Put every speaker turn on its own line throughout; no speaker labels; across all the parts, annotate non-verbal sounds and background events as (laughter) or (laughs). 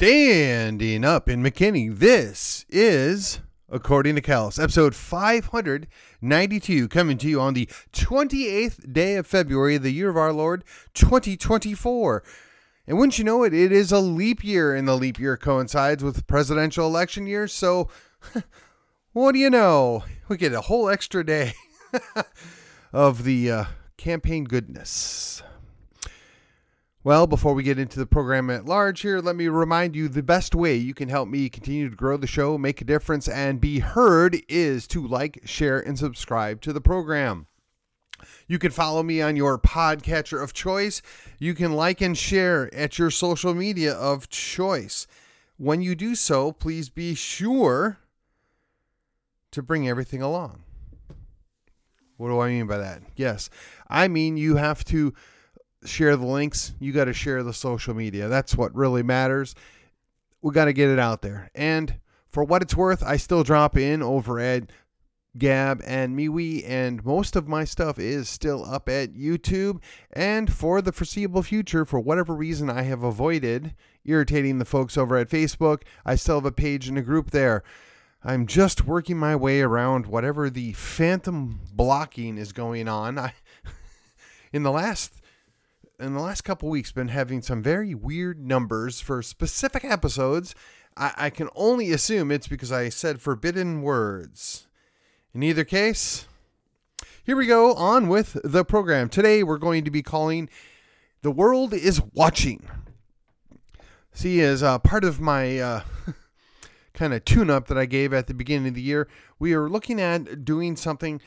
Standing up in McKinney, this is According to Callus, episode 592, coming to you on the 28th day of February, the year of our Lord, 2024. And wouldn't you know it, it is a leap year, and the leap year coincides with presidential election year. So, (laughs) what do you know? We get a whole extra day (laughs) of the uh, campaign goodness. Well, before we get into the program at large here, let me remind you the best way you can help me continue to grow the show, make a difference, and be heard is to like, share, and subscribe to the program. You can follow me on your podcatcher of choice. You can like and share at your social media of choice. When you do so, please be sure to bring everything along. What do I mean by that? Yes, I mean you have to share the links, you got to share the social media. That's what really matters. We got to get it out there. And for what it's worth, I still drop in over at Gab and MeWe, and most of my stuff is still up at YouTube. And for the foreseeable future, for whatever reason, I have avoided irritating the folks over at Facebook. I still have a page and a group there. I'm just working my way around whatever the phantom blocking is going on. (laughs) I, in the last in the last couple weeks been having some very weird numbers for specific episodes. I, I can only assume it's because I said forbidden words. In either case, here we go on with the program. Today we're going to be calling The World is Watching. See, as uh, part of my uh, (laughs) kind of tune up that I gave at the beginning of the year, we are looking at doing something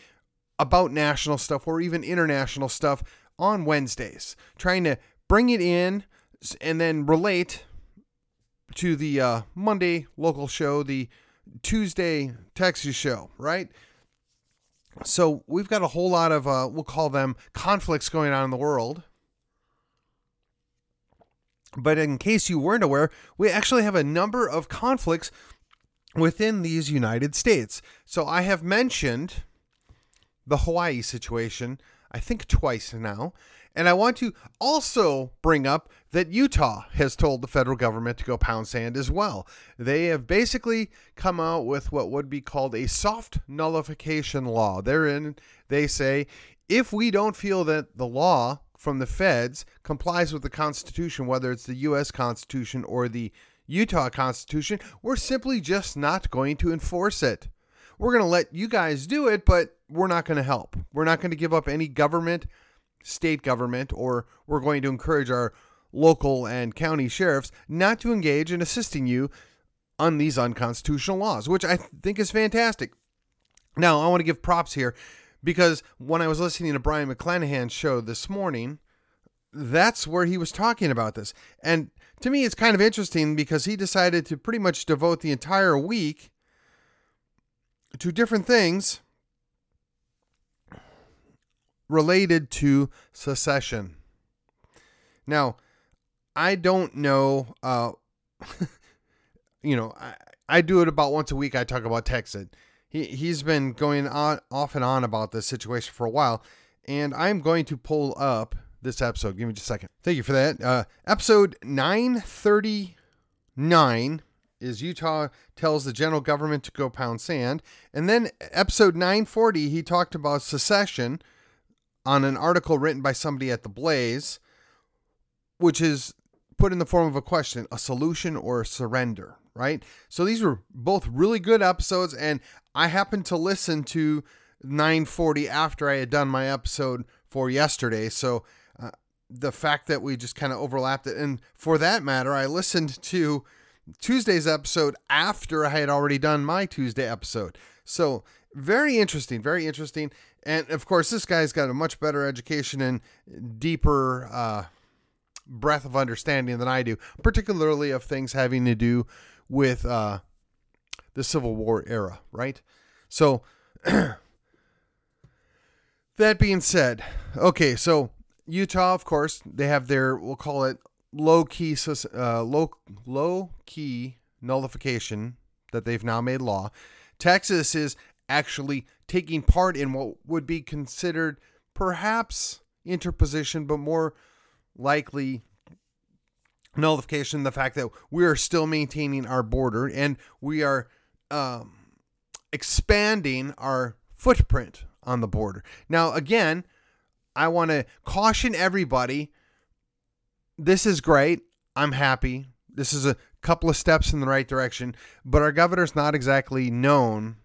about national stuff or even international stuff on Wednesdays, trying to bring it in and then relate to the uh, Monday local show, the Tuesday Texas show, right? So we've got a whole lot of, uh, we'll call them conflicts going on in the world. But in case you weren't aware, we actually have a number of conflicts within these United States. So I have mentioned the Hawaii situation I think twice now. And I want to also bring up that Utah has told the federal government to go pound sand as well. They have basically come out with what would be called a soft nullification law. Therein, they say if we don't feel that the law from the feds complies with the Constitution, whether it's the U.S. Constitution or the Utah Constitution, we're simply just not going to enforce it. We're going to let you guys do it, but we're not going to help. We're not going to give up any government, state government, or we're going to encourage our local and county sheriffs not to engage in assisting you on these unconstitutional laws, which I think is fantastic. Now, I want to give props here because when I was listening to Brion McClanahan's show this morning, that's where he was talking about this. And to me, it's kind of interesting because he decided to pretty much devote the entire week to different things related to secession. Now, I don't know, uh, (laughs) you know, I, I do it about once a week. I talk about Texas. He, he's been going on off and on about this situation for a while, and I'm going to pull up this episode. Give me just a second. Thank you for that. Uh, episode 939 is Utah tells the general government to go pound sand. And then episode 940, he talked about secession on an article written by somebody at the Blaze, which is put in the form of a question, a solution or a surrender, right? So these were both really good episodes, and I happened to listen to 940 after I had done my episode for yesterday. So uh, the fact that we just kind of overlapped it, and for that matter, I listened to Tuesday's episode after I had already done my Tuesday episode. So very interesting, very interesting. And of course, this guy's got a much better education and deeper uh, breadth of understanding than I do, particularly of things having to do with uh, the Civil War era, right? So, (clears throat) that being said, okay, so Utah, of course, they have their, we'll call it low key, uh, low, low key nullification that they've now made law. Texas is actually taking part in what would be considered perhaps interposition, but more likely nullification the fact that we are still maintaining our border and we are um, expanding our footprint on the border. Now, again, I want to caution everybody this is great. I'm happy. This is a couple of steps in the right direction, but our governor's not exactly known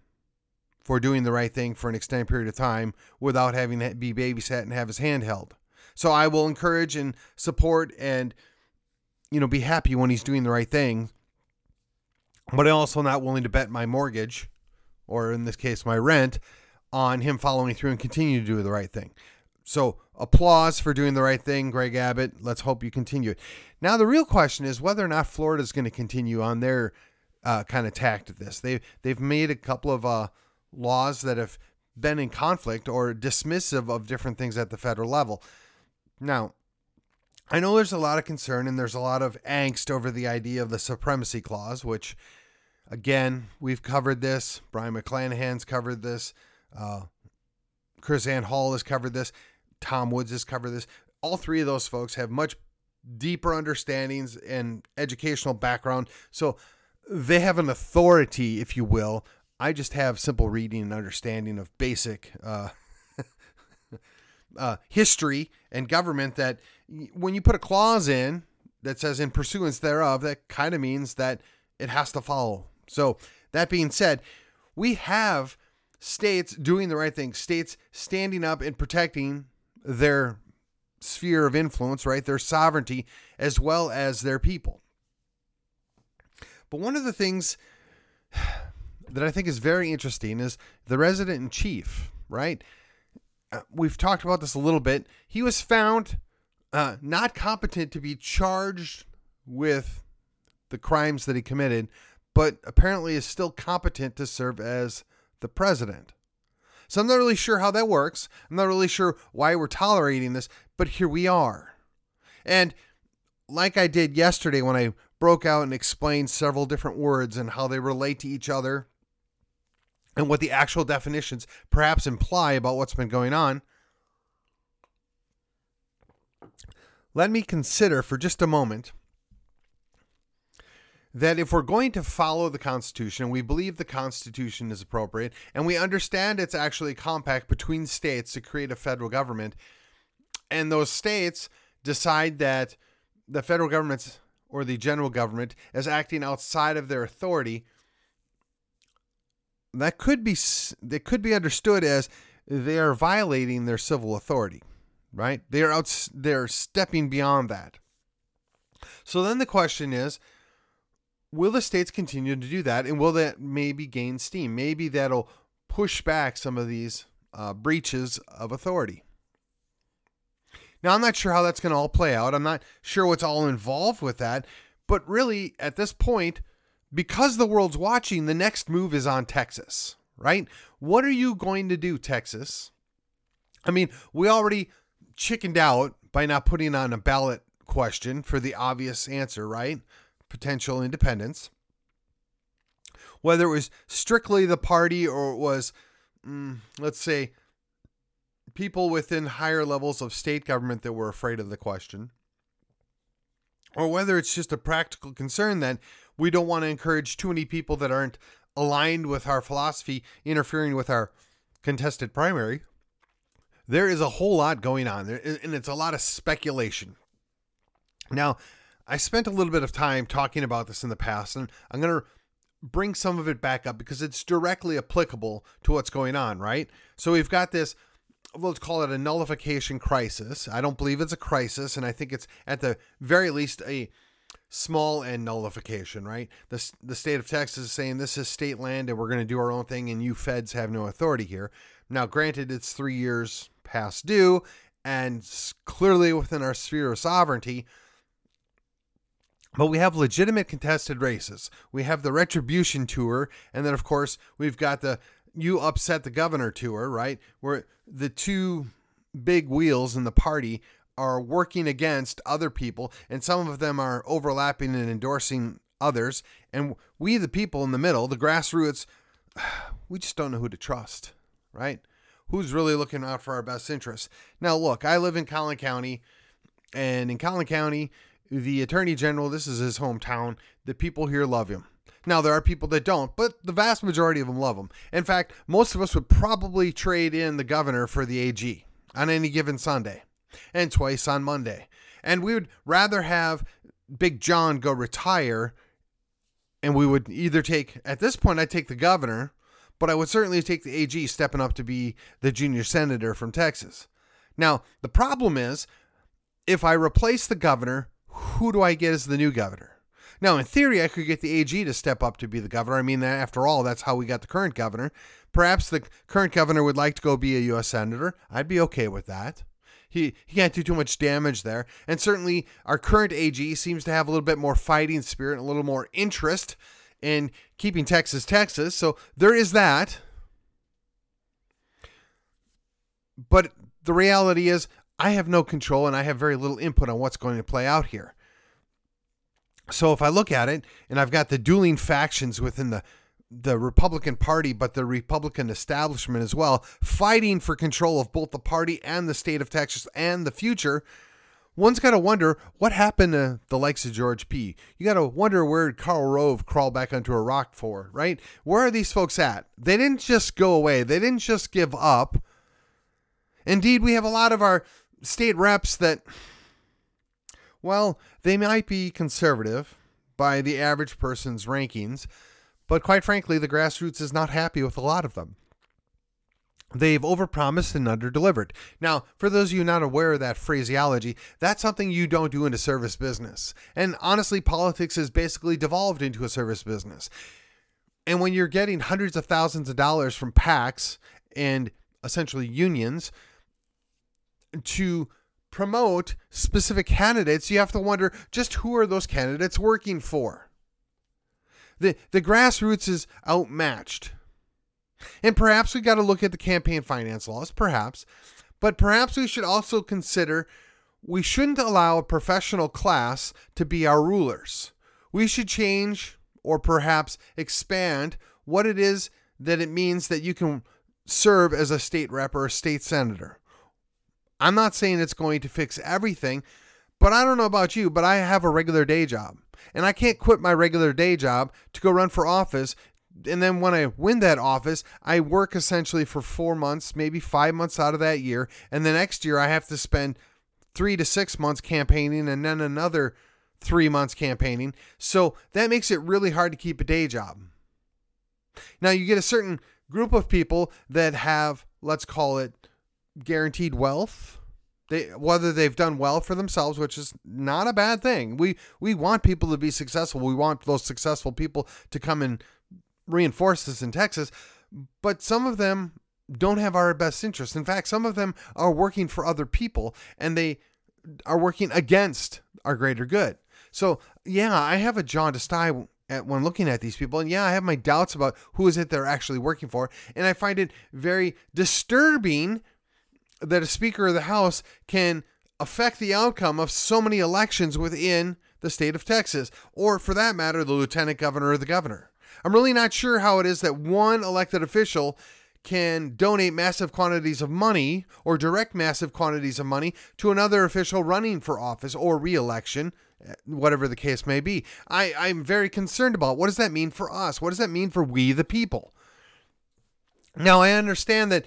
for doing the right thing for an extended period of time without having to be babysat and have his hand held. So I will encourage and support and you know be happy when he's doing the right thing. But I'm also not willing to bet my mortgage, or in this case my rent, on him following through and continue to do the right thing. So applause for doing the right thing, Greg Abbott. Let's hope you continue. Now the real question is whether or not Florida is going to continue on their uh, kind of tact at this. They they've made a couple of uh, laws that have been in conflict or dismissive of different things at the federal level. Now, I know there's a lot of concern and there's a lot of angst over the idea of the supremacy clause, which, again, we've covered this. Brion McClanahan's covered this. Uh, KrisAnne Hall has covered this. Tom Woods has covered this. All three of those folks have much deeper understandings and educational background. So they have an authority, if you will, I just have simple reading and understanding of basic uh, (laughs) uh, history and government. That when you put a clause in that says in pursuance thereof, that kind of means that it has to follow. So, that being said, we have states doing the right thing, states standing up and protecting their sphere of influence, right? Their sovereignty as well as their people. But one of the things that I think is very interesting is the resident in chief, right? Uh, we've talked about this a little bit. He was found uh, not competent to be charged with the crimes that he committed, but apparently is still competent to serve as the president. So I'm not really sure how that works. I'm not really sure why we're tolerating this, but here we are. And like I did yesterday when I broke out and explained several different words and how they relate to each other and what the actual definitions perhaps imply about what's been going on, let me consider for just a moment that if we're going to follow the Constitution, we believe the Constitution is appropriate, and we understand it's actually a compact between states to create a federal government, and those states decide that the federal government or the general government is acting outside of their authority, that could be that could be understood as they are violating their civil authority, right? They are out they're stepping beyond that. So then the question is, will the states continue to do that, and will that maybe gain steam? Maybe that'll push back some of these uh, breaches of authority. Now, I'm not sure how that's going to all play out. I'm not sure what's all involved with that. But really, at this point, because the world's watching, the next move is on Texas, right? What are you going to do, Texas? I mean, we already chickened out by not putting on a ballot question for the obvious answer, right? Potential independence. Whether it was strictly the party or it was, mm, let's say, people within higher levels of state government that were afraid of the question, or whether it's just a practical concern that we don't want to encourage too many people that aren't aligned with our philosophy interfering with our contested primary. There is a whole lot going on there, and it's a lot of speculation. Now, I spent a little bit of time talking about this in the past, and I'm going to bring some of it back up because it's directly applicable to what's going on, right? So we've got this, let's call it a nullification crisis. I don't believe it's a crisis, and I think it's at the very least a small end nullification, right? The, the state of Texas is saying this is state land and we're going to do our own thing and you feds have no authority here. Now, granted, it's three years past due and clearly within our sphere of sovereignty, but we have legitimate contested races. We have the retribution tour, and then, of course, we've got the you upset the governor tour, right? Where the two big wheels in the party are working against other people, and some of them are overlapping and endorsing others. And we, the people in the middle, the grassroots, (sighs) we just don't know who to trust, right? Who's really looking out for our best interests? Now, look, I live in Collin County, and in Collin County, the attorney general, this is his hometown. The people here love him. Now, there are people that don't, but the vast majority of them love him. In fact, most of us would probably trade in the governor for the AG on any given Sunday and twice on Monday. And we would rather have Big John go retire, and we would either take, at this point, I'd take the governor, but I would certainly take the AG stepping up to be the junior senator from Texas. Now, the problem is, if I replace the governor, who do I get as the new governor? Now, in theory, I could get the AG to step up to be the governor. I mean, after all, that's how we got the current governor. Perhaps the current governor would like to go be a U.S. senator. I'd be okay with that. He, he can't do too much damage there. And certainly, our current AG seems to have a little bit more fighting spirit, a little more interest in keeping Texas Texas. So there is that. But the reality is, I have no control and I have very little input on what's going to play out here. So if I look at it, and I've got the dueling factions within the the Republican Party, but the Republican establishment as well, fighting for control of both the party and the state of Texas and the future. One's got to wonder what happened to the likes of George P. You got to wonder where Karl Rove crawled back onto a rock for, right? Where are these folks at? They didn't just go away. They didn't just give up. Indeed, we have a lot of our state reps that well, they might be conservative by the average person's rankings, but quite frankly, the grassroots is not happy with a lot of them. They've overpromised and underdelivered. Now, for those of you not aware of that phraseology, that's something you don't do in a service business. And honestly, politics has basically devolved into a service business. And when you're getting hundreds of thousands of dollars from PACs and essentially unions to promote specific candidates, you have to wonder just who are those candidates working for? The, the grassroots is outmatched. And perhaps we got to look at the campaign finance laws, perhaps. But perhaps we should also consider we shouldn't allow a professional class to be our rulers. We should change or perhaps expand what it is that it means that you can serve as a state rep or a state senator. I'm not saying it's going to fix everything, but I don't know about you, but I have a regular day job. And I can't quit my regular day job to go run for office. And then when I win that office, I work essentially for four months, maybe five months out of that year. And the next year, I have to spend three to six months campaigning and then another three months campaigning. So that makes it really hard to keep a day job. Now, you get a certain group of people that have, let's call it, guaranteed wealth. They, whether they've done well for themselves, which is not a bad thing. We we want people to be successful. We want those successful people to come and reinforce this in Texas. But some of them don't have our best interests. In fact, some of them are working for other people and they are working against our greater good. So yeah, I have a to sty at when looking at these people. And yeah, I have my doubts about who is it they're actually working for. And I find it very disturbing that a Speaker of the House can affect the outcome of so many elections within the state of Texas, or for that matter, the lieutenant governor or the governor. I'm really not sure how it is that one elected official can donate massive quantities of money or direct massive quantities of money to another official running for office or reelection, eh, whatever the case may be. I, I'm very concerned about what does that mean for us? What does that mean for we the people? Now, I understand that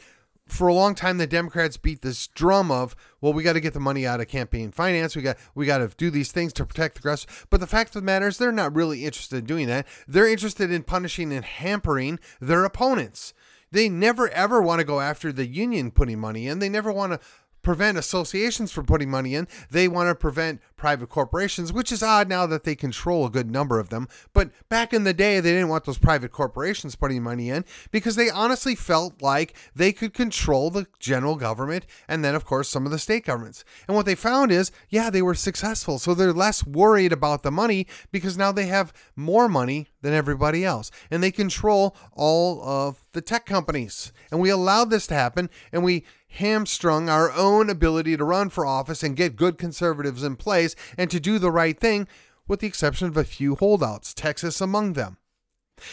for a long time the Democrats beat this drum of, well, we got to get the money out of campaign finance. We got we got to do these things to protect the grass. But the fact of the matter is, they're not really interested in doing that. They're interested in punishing and hampering their opponents. They never ever want to go after the union putting money in. They never want to prevent associations from putting money in. They want to prevent private corporations, which is odd now that they control a good number of them. But back in the day, they didn't want those private corporations putting money in because they honestly felt like they could control the general government and then, of course, some of the state governments. And what they found is, yeah, they were successful. So they're less worried about the money because now they have more money than everybody else. And they control all of the tech companies. And we allowed this to happen and we hamstrung our own ability to run for office and get good conservatives in place and to do the right thing, with the exception of a few holdouts, Texas among them.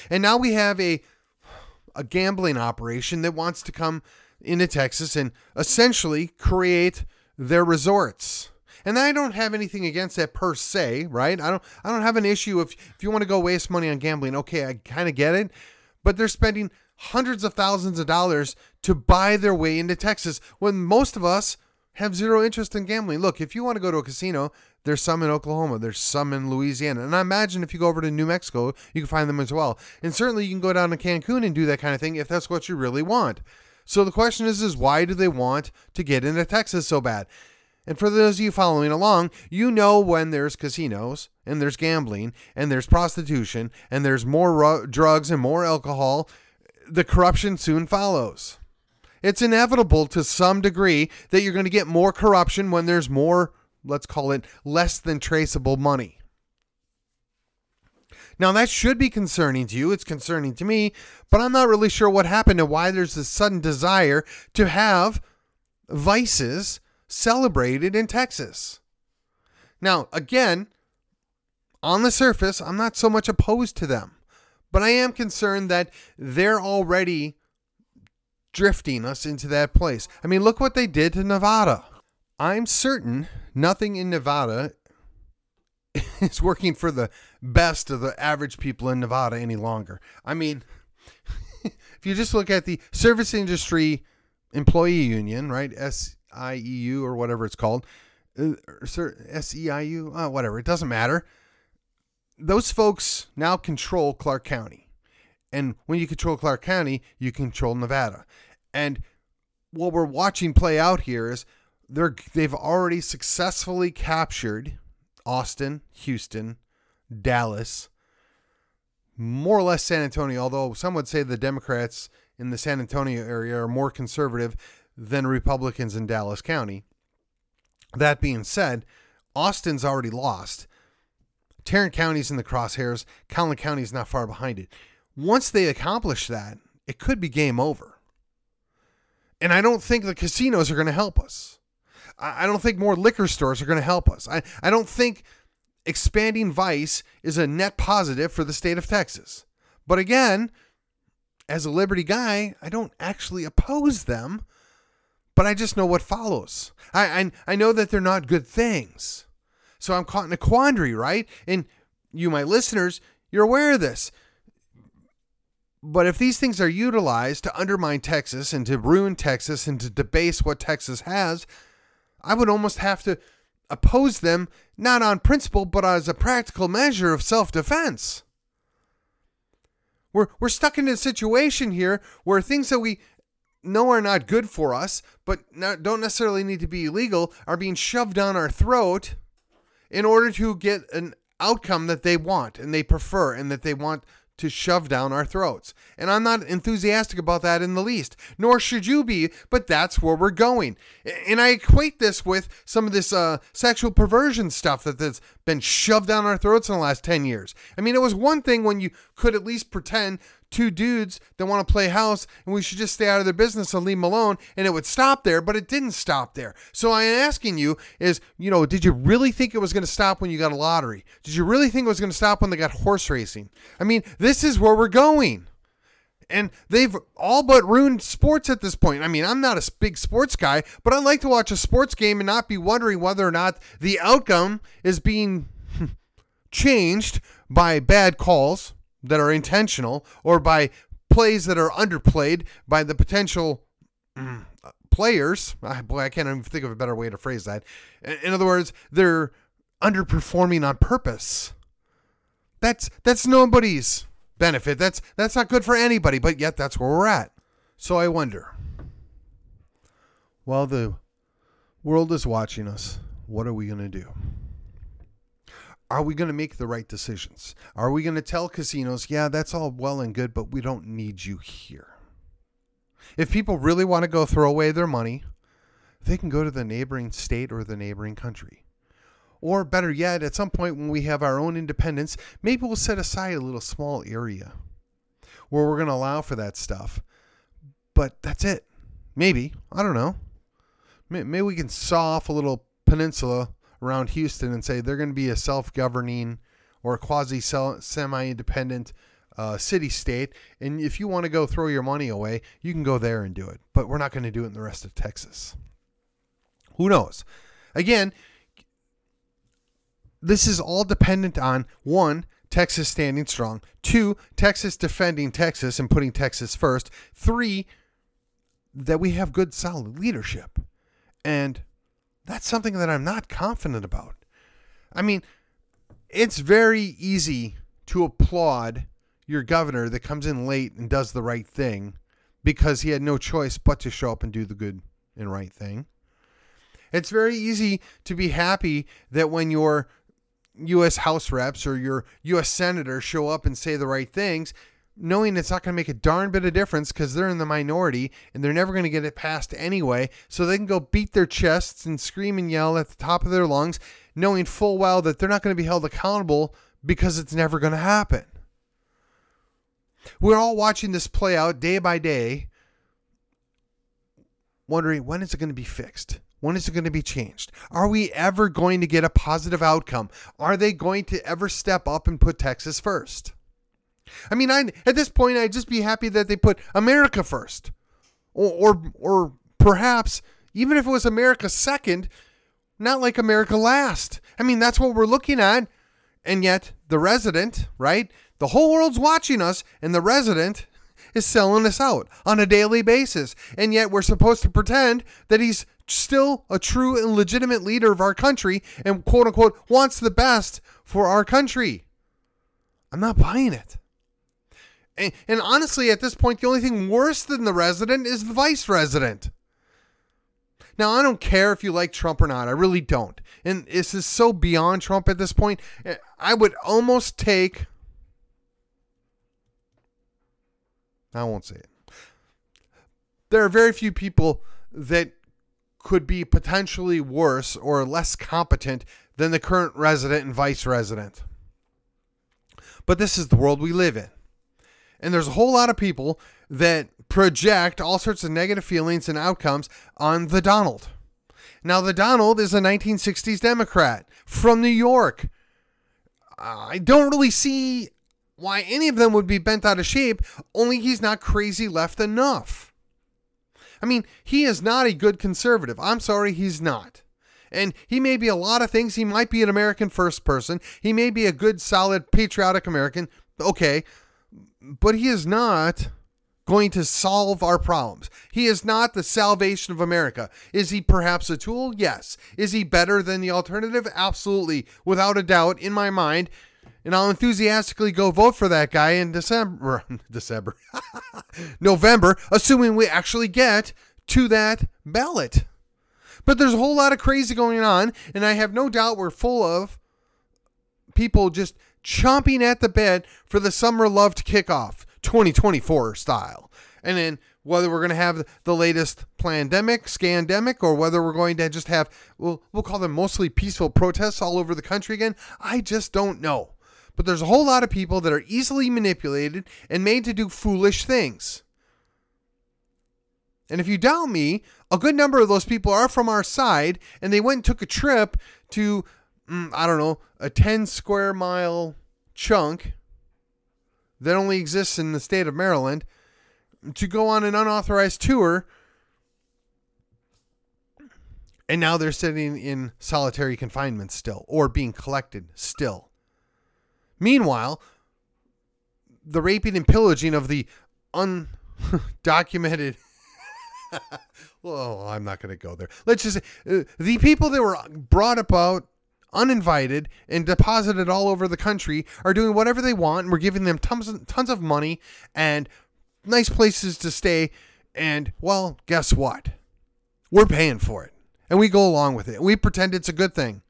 And now we have a a gambling operation that wants to come into Texas and essentially create their resorts. And I don't have anything against that per se, right? I don't I don't have an issue if if you want to go waste money on gambling. Okay, I kind of get it. But they're spending hundreds of thousands of dollars to buy their way into Texas when most of us have zero interest in gambling. Look, if you want to go to a casino, there's some in Oklahoma, there's some in Louisiana. And I imagine if you go over to New Mexico, you can find them as well. And certainly you can go down to Cancun and do that kind of thing if that's what you really want. So the question is is why do they want to get into Texas so bad? And for those of you following along, you know when there's casinos and there's gambling and there's prostitution and there's more ru- drugs and more alcohol, the corruption soon follows. It's inevitable to some degree that you're going to get more corruption when there's more, let's call it, less than traceable money. Now, that should be concerning to you. It's concerning to me, but I'm not really sure what happened and why there's this sudden desire to have vices celebrated in Texas. Now, again, on the surface, I'm not so much opposed to them, but I am concerned that they're already drifting us into that place. I mean, look what they did to Nevada. I'm certain nothing in Nevada (laughs) is working for the best of the average people in Nevada any longer. I mean, (laughs) if you just look at the service industry employee union, right? SIEU or whatever it's called, uh, SEIU, uh, whatever, it doesn't matter. Those folks now control Clark County. And when you control Clark County, you control Nevada. And what we're watching play out here is they're they've already successfully captured Austin, Houston, Dallas, more or less San Antonio, although some would say the Democrats in the San Antonio area are more conservative than Republicans in Dallas County. That being said, Austin's already lost. Tarrant County's in the crosshairs. Collin County's not far behind it. Once they accomplish that, it could be game over. And I don't think the casinos are going to help us. I don't think more liquor stores are going to help us. I, I don't think expanding vice is a net positive for the state of Texas. But again, as a Liberty guy, I don't actually oppose them, but I just know what follows. I, I, I know that they're not good things. So I'm caught in a quandary, right? And you, my listeners, you're aware of this. But if these things are utilized to undermine Texas and to ruin Texas and to debase what Texas has, I would almost have to oppose them not on principle but as a practical measure of self-defense. We're we're stuck in a situation here where things that we know are not good for us, but not, don't necessarily need to be illegal, are being shoved down our throat in order to get an outcome that they want and they prefer and that they want to shove down our throats. And I'm not enthusiastic about that in the least, nor should you be, but that's where we're going. And I equate this with some of this uh, sexual perversion stuff that, that's been shoved down our throats in the last 10 years. I mean, it was one thing when you could at least pretend two dudes that want to play house and we should just stay out of their business and leave them alone and it would stop there but it didn't stop there. So i'm asking you is you know did you really think it was going to stop when you got a lottery? Did you really think it was going to stop when they got horse racing? I mean this is where we're going. And they've all but ruined sports at this point. I mean, I'm not a big sports guy, but I like to watch a sports game and not be wondering whether or not the outcome is being (laughs) changed by bad calls that are intentional or by plays that are underplayed by the potential mm, players. boy, I can't even think of a better way to phrase that. In other words, they're underperforming on purpose. That's that's nobody's benefit. That's that's not good for anybody, but yet that's where we're at. So I wonder. While the world is watching us, what are we going to do? Are we going to make the right decisions? Are we going to tell casinos, yeah, that's all well and good, but we don't need you here? If people really want to go throw away their money, they can go to the neighboring state or the neighboring country. Or better yet, at some point when we have our own independence, maybe we'll set aside a little small area where we're going to allow for that stuff. But that's it. Maybe. I don't know. Maybe we can saw off a little peninsula around Houston and say they're going to be a self governing or quasi semi independent uh, city state. And if you want to go throw your money away, you can go there and do it. But we're not going to do it in the rest of Texas. Who knows? Again, this is all dependent on one, Texas standing strong, two, Texas defending Texas and putting Texas first, three, that we have good, solid leadership. And that's something that I'm not confident about. I mean, it's very easy to applaud your governor that comes in late and does the right thing because he had no choice but to show up and do the good and right thing. It's very easy to be happy that when your U.S. House reps or your U.S. senators show up and say the right things, knowing it's not going to make a darn bit of difference because they're in the minority and they're never going to get it passed anyway. So they can go beat their chests and scream and yell at the top of their lungs, knowing full well that they're not going to be held accountable because it's never going to happen. We're all watching this play out day by day, wondering when is it going to be fixed? When is it going to be changed? Are we ever going to get a positive outcome? Are they going to ever step up and put Texas first? I mean, I at this point I'd just be happy that they put America first. Or or, or perhaps even if it was America second, not like America last. I mean, that's what we're looking at. And yet, the resident, right? The whole world's watching us, and the resident is selling us out on a daily basis. And yet, we're supposed to pretend that he's still a true and legitimate leader of our country and quote unquote wants the best for our country. I'm not buying it. And, and honestly, at this point, the only thing worse than the resident is the vice resident. Now, I don't care if you like Trump or not. I really don't. And this is so beyond Trump at this point. Eh, I would almost take. I won't say it. There are very few people that could be potentially worse or less competent than the current resident and vice resident. But this is the world we live in. And there's a whole lot of people that project all sorts of negative feelings and outcomes on the Donald. Now, the Donald is a 1960s Democrat from New York. I don't really see why any of them would be bent out of shape, only he's not crazy left enough. I mean, he is not a good conservative. I'm sorry, he's not. And he may be a lot of things. He might be an American first person. He may be a good, solid, patriotic American. Okay but he is not going to solve our problems. He is not the salvation of America. Is he perhaps a tool? Yes. Is he better than the alternative? Absolutely. Without a doubt, in my mind. And I'll enthusiastically go vote for that guy in December. (laughs) December. (laughs) November, assuming we actually get to that ballot. But there's a whole lot of crazy going on, and I have no doubt we're full of people just chomping at the bit for the summer love to kick off 2024 style. And then whether we're going to have the latest pandemic, scandemic, or whether we're going to just have, we'll, we'll call them mostly peaceful protests all over the country again, I just don't know. But there's a whole lot of people that are easily manipulated and made to do foolish things. And if you doubt me, a good number of those people are from our side, and they went and took a trip to I don't know, a 10 square mile chunk that only exists in the state of Maryland to go on an unauthorized tour. And now they're sitting in solitary confinement still or being collected still. Meanwhile, the raping and pillaging of the undocumented. (laughs) well, I'm not going to go there. Let's just say uh, the people that were brought about uninvited and deposited all over the country are doing whatever they want and we're giving them tons tons of money and nice places to stay and well guess what? We're paying for it and we go along with it. We pretend it's a good thing.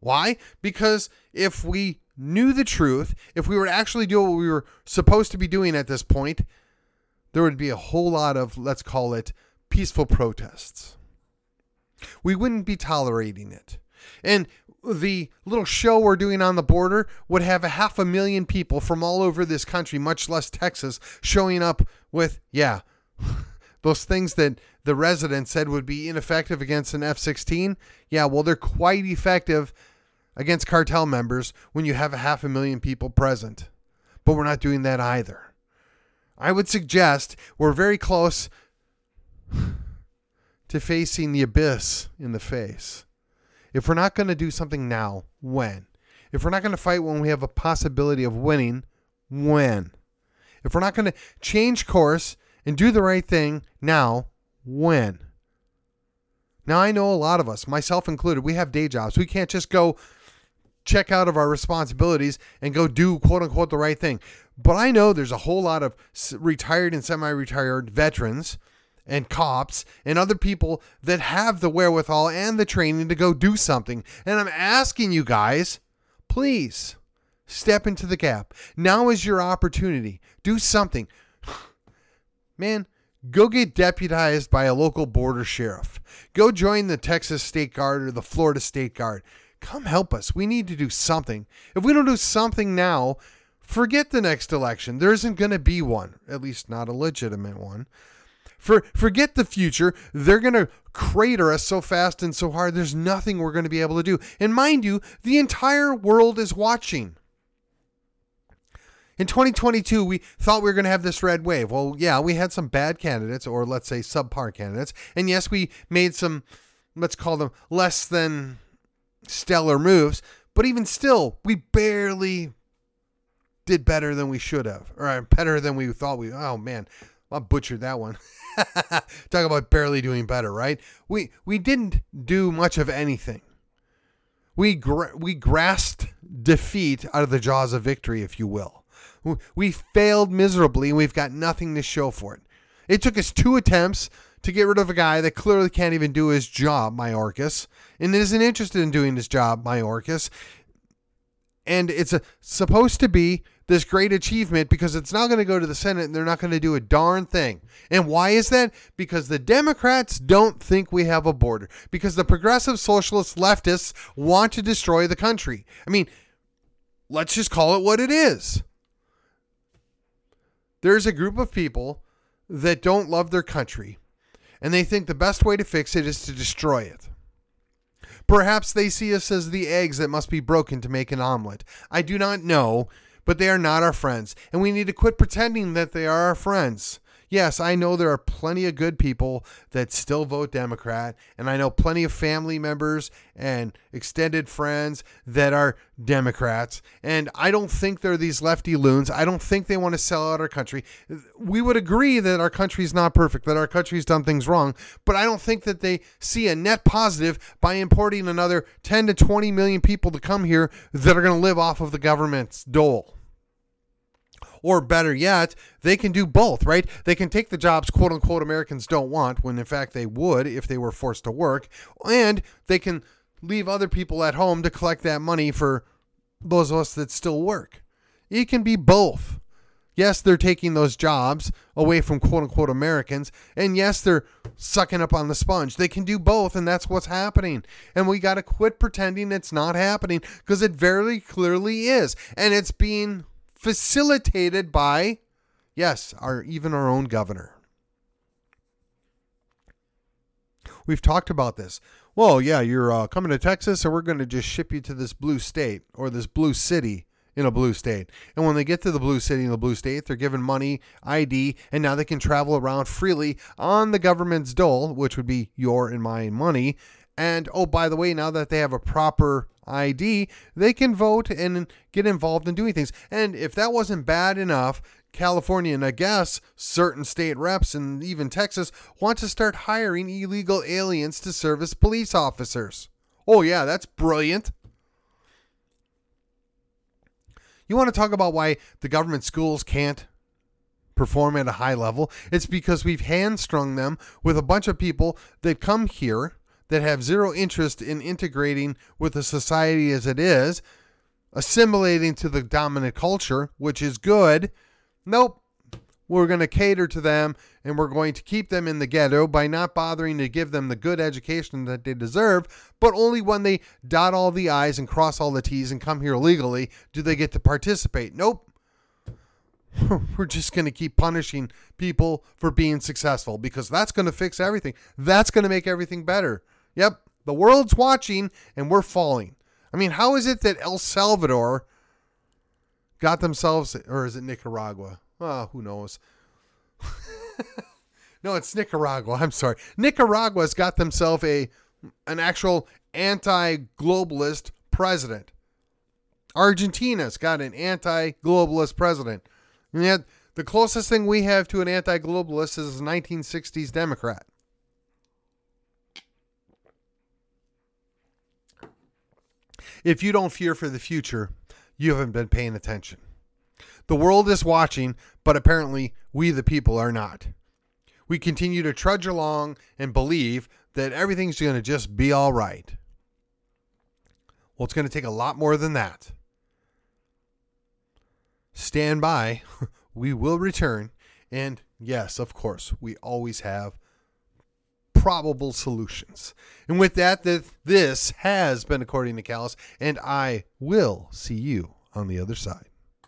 Why? Because if we knew the truth if we were to actually doing what we were supposed to be doing at this point there would be a whole lot of let's call it peaceful protests. We wouldn't be tolerating it and the little show we're doing on the border would have a half a million people from all over this country, much less Texas, showing up with, yeah, (laughs) those things that the resident said would be ineffective against an F 16. Yeah, well, they're quite effective against cartel members when you have a half a million people present. But we're not doing that either. I would suggest we're very close (sighs) to facing the abyss in the face. If we're not going to do something now, when? If we're not going to fight when we have a possibility of winning, when? If we're not going to change course and do the right thing now, when? Now, I know a lot of us, myself included, we have day jobs. We can't just go check out of our responsibilities and go do quote unquote the right thing. But I know there's a whole lot of retired and semi retired veterans and cops and other people that have the wherewithal and the training to go do something. And I'm asking you guys, please step into the gap. Now is your opportunity. Do something. (sighs) Man, go get deputized by a local border sheriff. Go join the Texas State Guard or the Florida State Guard. Come help us. We need to do something. If we don't do something now, forget the next election. There isn't going to be one, at least not a legitimate one. For forget the future. They're going to crater us so fast and so hard. There's nothing we're going to be able to do. And mind you, the entire world is watching. In 2022, we thought we were going to have this red wave. Well, yeah, we had some bad candidates, or let's say subpar candidates. And yes, we made some, let's call them less than stellar moves. But even still, we barely did better than we should have, or better than we thought we. Oh man, I butchered that one. (laughs) Talk about barely doing better, right? We we didn't do much of anything. We gra- we grasped defeat out of the jaws of victory, if you will. We failed miserably, and we've got nothing to show for it. It took us two attempts to get rid of a guy that clearly can't even do his job, Mayorkas, and isn't interested in doing his job, Mayorkas. And it's a, supposed to be this great achievement because it's not going to go to the Senate and they're not going to do a darn thing. And why is that? Because the Democrats don't think we have a border. Because the progressive socialist leftists want to destroy the country. I mean, let's just call it what it is. There's a group of people that don't love their country and they think the best way to fix it is to destroy it. Perhaps they see us as the eggs that must be broken to make an omelet. I do not know, but they are not our friends, and we need to quit pretending that they are our friends. Yes, I know there are plenty of good people that still vote Democrat, and I know plenty of family members and extended friends that are Democrats, and I don't think they're these lefty loons. I don't think they want to sell out our country. We would agree that our country is not perfect, that our country's done things wrong, but I don't think that they see a net positive by importing another 10 to 20 million people to come here that are going to live off of the government's dole. Or better yet, they can do both, right? They can take the jobs quote unquote Americans don't want when in fact they would if they were forced to work. And they can leave other people at home to collect that money for those of us that still work. It can be both. Yes, they're taking those jobs away from quote unquote Americans. And yes, they're sucking up on the sponge. They can do both, and that's what's happening. And we got to quit pretending it's not happening because it very clearly is. And it's being facilitated by, yes, our even our own governor. We've talked about this. Well, yeah, you're uh, coming to Texas, and we're going to just ship you to this blue state or this blue city in a blue state. And when they get to the blue city in the blue state, they're given money, ID, and now they can travel around freely on the government's dole, which would be your and my money. And oh, by the way, now that they have a proper ID, they can vote and get involved in doing things. And if that wasn't bad enough, California and I guess certain state reps and even Texas want to start hiring illegal aliens to serve as police officers. Oh, yeah, that's brilliant. You want to talk about why the government schools can't perform at a high level? It's because we've hamstrung them with a bunch of people that come here that have zero interest in integrating with the society as it is, assimilating to the dominant culture, which is good. Nope. We're going to cater to them and we're going to keep them in the ghetto by not bothering to give them the good education that they deserve, but only when they dot all the I's and cross all the T's and come here legally do they get to participate. Nope. (laughs) We're just going to keep punishing people for being successful because that's going to fix everything. That's going to make everything better. Yep, the world's watching and we're falling. I mean, how is it that El Salvador got themselves, or is it Nicaragua? Oh, who knows? (laughs) no, it's Nicaragua. I'm sorry. Nicaragua's got themselves a an actual anti-globalist president. Argentina's got an anti globalist president. And yet, the closest thing we have to an anti globalist is a 1960s Democrat. If you don't fear for the future, you haven't been paying attention. The world is watching, but apparently we, the people, are not. We continue to trudge along and believe that everything's going to just be all right. Well, it's going to take a lot more than that. Stand by. (laughs) We will return. And yes, of course, we always have probable solutions. And with that, that this has been according to Callus, and I will see you on the other side.